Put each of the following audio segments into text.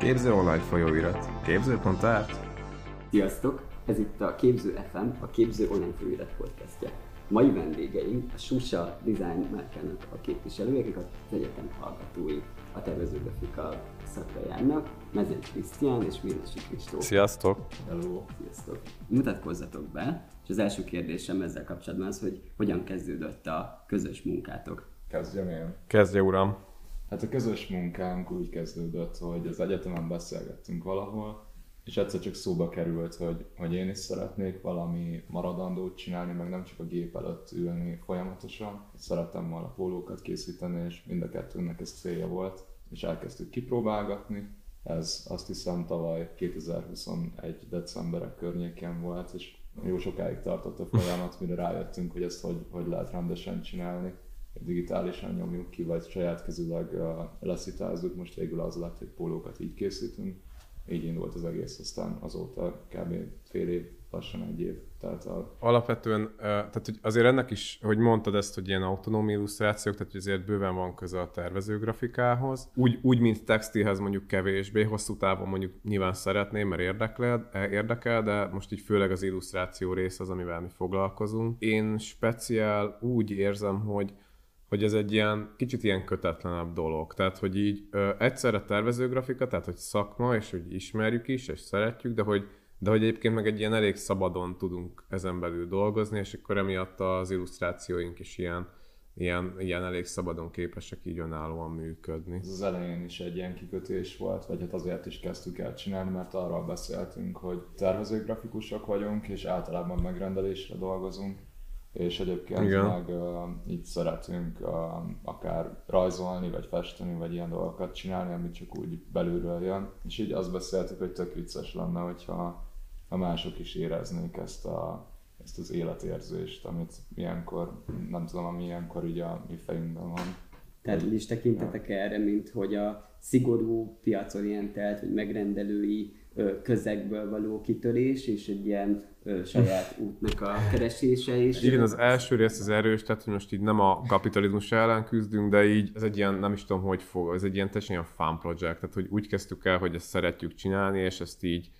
Képző online folyóirat. Képző.art. Sziasztok! Ez itt a Képző FM, a Képző online folyóirat podcastja. Mai vendégeim a Susa Design márkának a képviselők, akik az egyetem hallgatói a tervezőgrafika szakra járnak. Mezencs Krisztián és Mirnesi Kristóf. Sziasztok! Hello! Sziasztok! Mutatkozzatok be, és az első kérdésem ezzel kapcsolatban az, hogy hogyan kezdődött a közös munkátok. Kezdjem én. Kezdje, uram! Hát a közös munkánk úgy kezdődött, hogy az egyetemen beszélgettünk valahol, és egyszer csak szóba került, hogy, hogy én is szeretnék valami maradandót csinálni, meg nem csak a gép előtt ülni folyamatosan. Szerettem volna pólókat készíteni, és mind a kettőnek ez célja volt, és elkezdtük kipróbálgatni. Ez azt hiszem tavaly 2021. decemberek környékén volt, és jó sokáig tartott a folyamat, mire rájöttünk, hogy ezt hogy, hogy lehet rendesen csinálni digitálisan nyomjuk ki, vagy saját kezüleg uh. Most végül az lett, hogy pólókat így készítünk. Így indult az egész, aztán azóta kb. fél év, lassan egy év telt el. Alapvetően, tehát hogy azért ennek is, hogy mondtad ezt, hogy ilyen autonóm illusztrációk, tehát hogy azért bőven van köze a tervezőgrafikához. Úgy, úgy, mint textilhez mondjuk kevésbé, hosszú távon mondjuk nyilván szeretném, mert érdekel, érdekel, de most így főleg az illusztráció rész az, amivel mi foglalkozunk. Én speciál úgy érzem, hogy hogy ez egy ilyen kicsit ilyen kötetlenebb dolog. Tehát, hogy így ö, egyszerre tervezőgrafika, tehát, hogy szakma, és hogy ismerjük is, és szeretjük, de hogy, de hogy egyébként meg egy ilyen elég szabadon tudunk ezen belül dolgozni, és akkor emiatt az illusztrációink is ilyen, ilyen, ilyen elég szabadon képesek így önállóan működni. Ez az elején is egy ilyen kikötés volt, vagy hát azért is kezdtük el csinálni, mert arról beszéltünk, hogy tervezőgrafikusok vagyunk, és általában megrendelésre dolgozunk, és egyébként Igen. meg uh, így szeretünk uh, akár rajzolni, vagy festeni, vagy ilyen dolgokat csinálni, amit csak úgy belülről jön. És így azt beszéltük, hogy tök vicces lenne, hogyha ha mások is éreznék ezt, a, ezt az életérzést, amit ilyenkor, nem tudom, ami ilyenkor ugye a mi fejünkben van. Tehát is tekintetek erre, mint hogy a szigorú piacorientált, vagy megrendelői közegből való kitörés, és egy ilyen saját útnak a keresése is. Igen, az első rész az erős, tehát hogy most így nem a kapitalizmus ellen küzdünk, de így ez egy ilyen, nem is tudom, hogy fog, ez egy ilyen teljesen ilyen fun project, tehát hogy úgy kezdtük el, hogy ezt szeretjük csinálni, és ezt így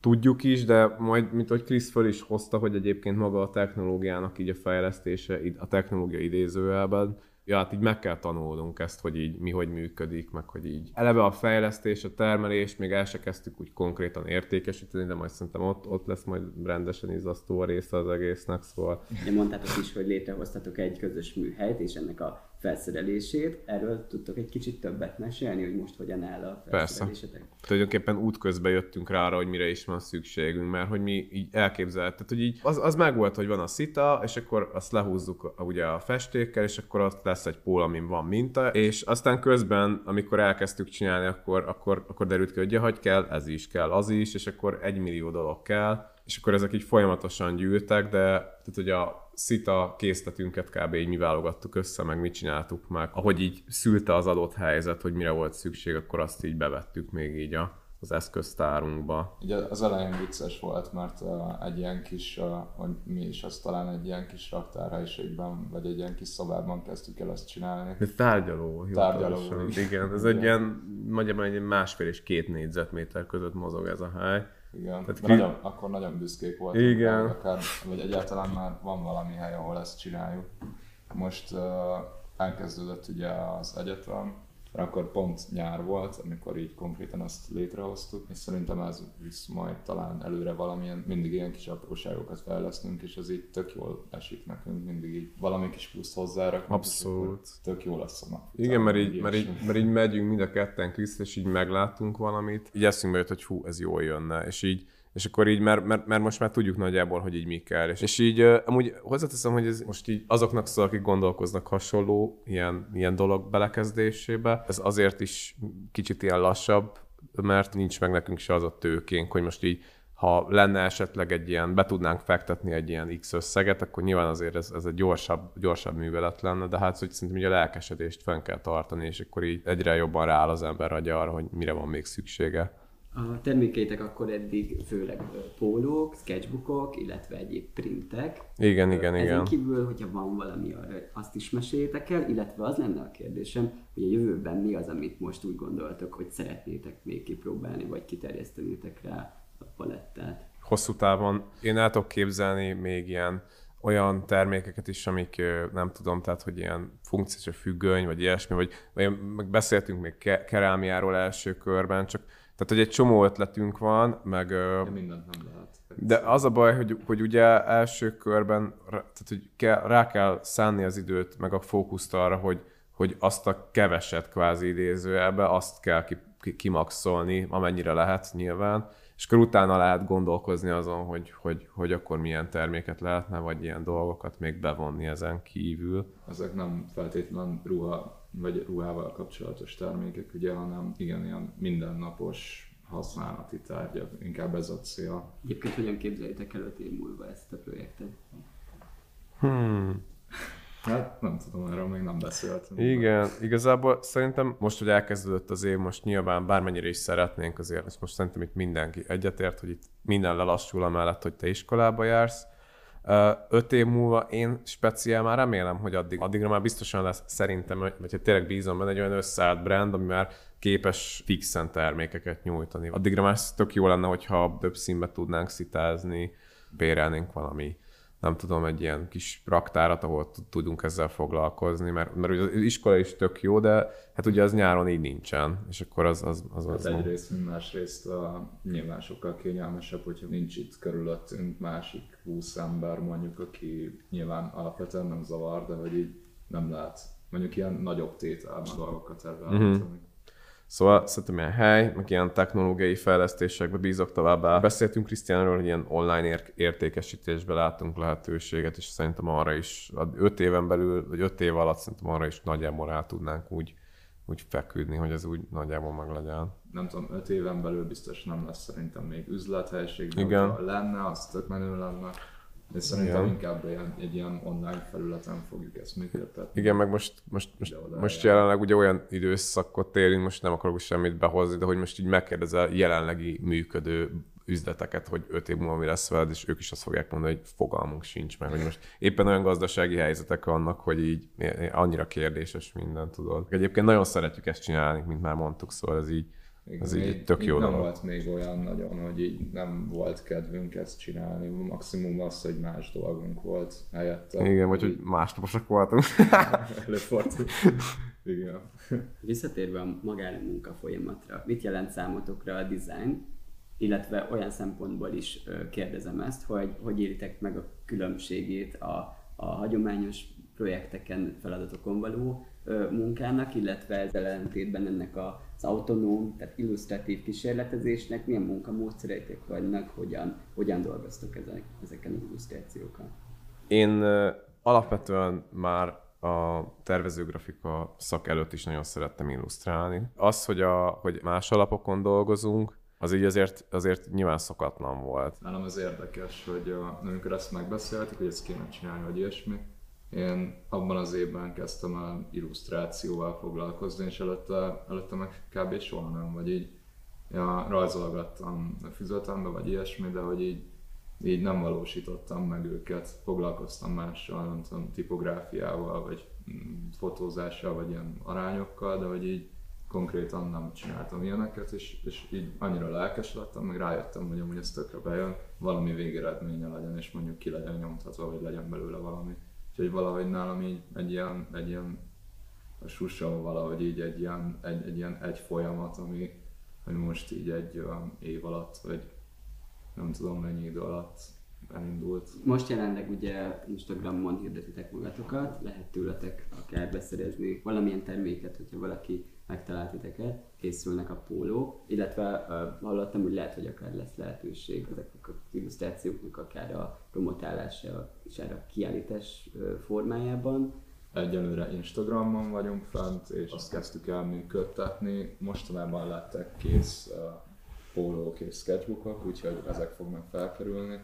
tudjuk is, de majd, mint hogy Krisz föl is hozta, hogy egyébként maga a technológiának így a fejlesztése, a technológia idézőjelben, ja, hát így meg kell tanulnunk ezt, hogy így mi hogy működik, meg hogy így eleve a fejlesztés, a termelés, még el se kezdtük úgy konkrétan értékesíteni, de majd szerintem ott, ott lesz majd rendesen izasztó a része az egésznek, szóval. Ja, mondtátok is, hogy létrehoztatok egy közös műhelyt, és ennek a felszerelését. Erről tudtok egy kicsit többet mesélni, hogy most hogyan áll a felszerelésetek? Persze. Tulajdonképpen útközben jöttünk rá arra, hogy mire is van szükségünk, mert hogy mi így elképzelhetett, hogy így az, az meg volt, hogy van a szita, és akkor azt lehúzzuk ugye a festékkel, és akkor ott lesz egy pól, amin van minta, és aztán közben, amikor elkezdtük csinálni, akkor, akkor, akkor derült ki, hogy ja, hogy kell, ez is kell, az is, és akkor egy millió dolog kell, és akkor ezek így folyamatosan gyűltek, de tehát, hogy a szita készletünket kb. így mi válogattuk össze, meg mit csináltuk meg. Ahogy így szülte az adott helyzet, hogy mire volt szükség, akkor azt így bevettük még így a, az eszköztárunkba. Ugye az elején vicces volt, mert uh, egy ilyen kis, uh, vagy mi is azt talán egy ilyen kis raktárhelyiségben, vagy egy ilyen kis szobában kezdtük el ezt csinálni. Ez tárgyaló. Tárgyaló. Igen, ez egy ilyen, magyarul egy másfél és két négyzetméter között mozog ez a hely. Igen, Tehát ki... nagyon, akkor nagyon büszkék voltunk. Igen. Akár, vagy egyáltalán már van valami hely, ahol ezt csináljuk. Most uh, elkezdődött ugye az egyetem, akkor pont nyár volt, amikor így konkrétan azt létrehoztuk, és szerintem ez visz majd talán előre valamilyen, mindig ilyen kis apróságokat fejlesztünk, és ez így tök jól esik nekünk, mindig így valami kis pluszt hozzárakunk. Abszolút. Tök jó lesz a nap. Igen, mert így, mert, így, mert így megyünk mind a ketten Kriszt, és így meglátunk valamit, így eszünkbe jött, hogy hú, ez jól jönne, és így és akkor így, mert, mert, mert most már tudjuk nagyjából, hogy így mi kell. És, és így uh, amúgy hozzáteszem, hogy ez most így azoknak szól, akik gondolkoznak hasonló ilyen, ilyen dolog belekezdésébe, ez azért is kicsit ilyen lassabb, mert nincs meg nekünk se az a tőkénk, hogy most így ha lenne esetleg egy ilyen, be tudnánk fektetni egy ilyen X összeget, akkor nyilván azért ez, ez egy gyorsabb, gyorsabb művelet lenne, de hát hogy szerintem így a lelkesedést fenn kell tartani, és akkor így egyre jobban rááll az ember agya arra, hogy mire van még szüksége A termékeitek akkor eddig főleg pólók, sketchbookok, illetve egyéb printek. Igen, igen, Ezen igen. kívül, hogyha van valami azt is meséljétek el, illetve az lenne a kérdésem, hogy a jövőben mi az, amit most úgy gondoltok, hogy szeretnétek még kipróbálni, vagy kiterjesztenétek rá a palettát. hosszú távon én el tudok képzelni még ilyen olyan termékeket is, amik nem tudom, tehát hogy ilyen funkciós függöny, vagy ilyesmi, vagy, vagy meg beszéltünk még ke- kerámiáról első körben, csak tehát, hogy egy csomó ötletünk van, meg De mindent nem lehet. de az a baj, hogy, hogy ugye első körben tehát, hogy kell, rá kell szánni az időt, meg a fókuszt arra, hogy, hogy azt a keveset kvázi idézőjelbe, azt kell ki, ki, kimaxolni, amennyire lehet nyilván, és akkor utána lehet gondolkozni azon, hogy, hogy, hogy akkor milyen terméket lehetne, vagy ilyen dolgokat még bevonni ezen kívül. Ezek nem feltétlenül ruha, vagy ruhával kapcsolatos termékek, ugye, hanem igen, ilyen mindennapos használati tárgyak, inkább ez a cél. Egyébként hogyan képzeljétek el öt év múlva ezt a projektet? Hmm. Hát nem tudom, erről még nem beszéltünk. Igen, igazából szerintem most, hogy elkezdődött az év, most nyilván bármennyire is szeretnénk azért, ezt most szerintem itt mindenki egyetért, hogy itt minden lelassul amellett, hogy te iskolába jársz. Öt év múlva én speciál már remélem, hogy addig, addigra már biztosan lesz szerintem, vagy ha tényleg bízom benne egy olyan összeállt brand, ami már képes fixen termékeket nyújtani. Addigra már tök jó lenne, hogyha több színbe tudnánk szitázni, bérelnénk valami nem tudom, egy ilyen kis raktárat, ahol tud- tudunk ezzel foglalkozni, mert, mert ugye az iskola is tök jó, de hát ugye az nyáron így nincsen, és akkor az az, az, az, Az egyrészt, mint másrészt a, nyilván sokkal kényelmesebb, hogyha nincs itt körülöttünk másik 20 ember mondjuk, aki nyilván alapvetően nem zavar, de hogy így nem lehet mondjuk ilyen nagyobb tételben dolgokat előállítani. Mm-hmm. Szóval szerintem ilyen hely, meg ilyen technológiai fejlesztésekbe bízok továbbá. Beszéltünk Krisztiánról, hogy ilyen online ér- értékesítésbe látunk lehetőséget, és szerintem arra is, 5 éven belül, vagy 5 év alatt szerintem arra is nagyjából rá tudnánk úgy, úgy feküdni, hogy ez úgy nagyjából meg legyen. Nem tudom, 5 éven belül biztos nem lesz szerintem még üzlethelység, de Igen. lenne, az tök menő lenne. De szerintem Igen. inkább ilyen, egy ilyen online felületen fogjuk ezt működtetni. Igen, meg most, most, most, most jelenleg ugye olyan időszakot élünk, most nem akarok semmit behozni, de hogy most így megkérdezel jelenlegi működő üzleteket, hogy öt év múlva mi lesz veled, és ők is azt fogják mondani, hogy fogalmunk sincs meg, hogy most éppen olyan gazdasági helyzetek vannak, hogy így annyira kérdéses minden, tudod. Egyébként nagyon szeretjük ezt csinálni, mint már mondtuk, szóval ez így, Igen, ez így egy tök jó nem dolog. volt még olyan nagyon, hogy így nem volt kedvünk ezt csinálni. Maximum az, hogy más dolgunk volt helyette. Igen, vagy hogy másnaposak voltunk. Előfordult. Igen. Visszatérve a magára munka folyamatra, mit jelent számotokra a design, illetve olyan szempontból is kérdezem ezt, hogy hogy éritek meg a különbségét a, a hagyományos projekteken, feladatokon való munkának, illetve ezzel ellentétben ennek a- az autonóm, tehát illusztratív kísérletezésnek milyen munkamódszereitek vannak, hogyan, hogyan dolgoztok ezek, ezeken az illusztrációkkal. Én alapvetően már a tervezőgrafika szak előtt is nagyon szerettem illusztrálni. Az, hogy, a, hogy más alapokon dolgozunk, az így azért, azért nyilván szokatlan volt. Nálam az érdekes, hogy a, amikor ezt megbeszéltük, hogy ezt kéne csinálni, vagy ilyesmi, én abban az évben kezdtem el illusztrációval foglalkozni, és előtte, előtte meg kb. soha nem, vagy így ja, rajzolgattam a füzetembe, vagy ilyesmi, de hogy így, így nem valósítottam meg őket, foglalkoztam mással, nem tudom, tipográfiával, vagy mm, fotózással, vagy ilyen arányokkal, de hogy így konkrétan nem csináltam ilyeneket, és, és így annyira lelkes lettem, meg rájöttem, hogy amúgy ez tökre bejön, valami végeredménye legyen, és mondjuk ki legyen nyomtatva, vagy legyen belőle valami. Úgyhogy valahogy nálam így egy ilyen, egy ilyen a susa valahogy így egy ilyen, egy, egy ilyen egy folyamat, ami, ami most így egy olyan év alatt, vagy nem tudom mennyi idő alatt elindult. Most jelenleg ugye Instagramon hirdetitek magatokat, lehet tőletek akár beszerezni valamilyen terméket, hogyha valaki megtalált titeket, készülnek a pólók, illetve uh, hallottam, hogy lehet, hogy akár lesz lehetőség ezeknek az illusztrációknak akár a promotálása és erre a kiállítás uh, formájában. Egyelőre Instagramon vagyunk fent, és azt kezdtük el működtetni. Mostanában lettek kész uh, pólók és sketchbookok, úgyhogy ezek fognak felkerülni.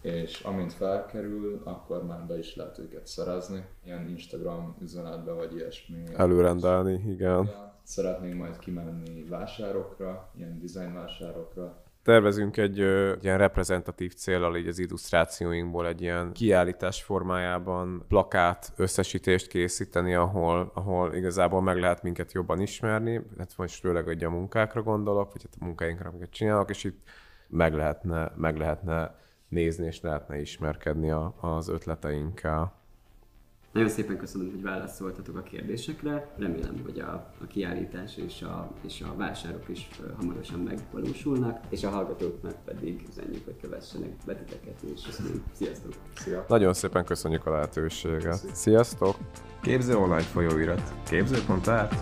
És amint felkerül, akkor már be is lehet őket szerezni. Ilyen Instagram üzenetbe vagy ilyesmi. Előrendelni, igen. Ja, szeretnénk majd kimenni vásárokra, ilyen design vásárokra, tervezünk egy ö, ilyen reprezentatív célral így az illusztrációinkból egy ilyen kiállítás formájában plakát összesítést készíteni, ahol, ahol igazából meg lehet minket jobban ismerni, hát most főleg hogy a munkákra gondolok, vagy hát a munkáinkra, amiket csinálok, és itt meg lehetne, meg lehetne nézni, és lehetne ismerkedni a, az ötleteinkkel. Nagyon szépen köszönöm, hogy válaszoltatok a kérdésekre. Remélem, hogy a, a kiállítás és a, és a vásárok is hamarosan megvalósulnak, és a hallgatóknak pedig üzenjük, hogy kövessenek betiteket, és sziasztok! Szia. Nagyon szépen köszönjük a lehetőséget! Sziasztok! Képző online folyóirat. Képző.art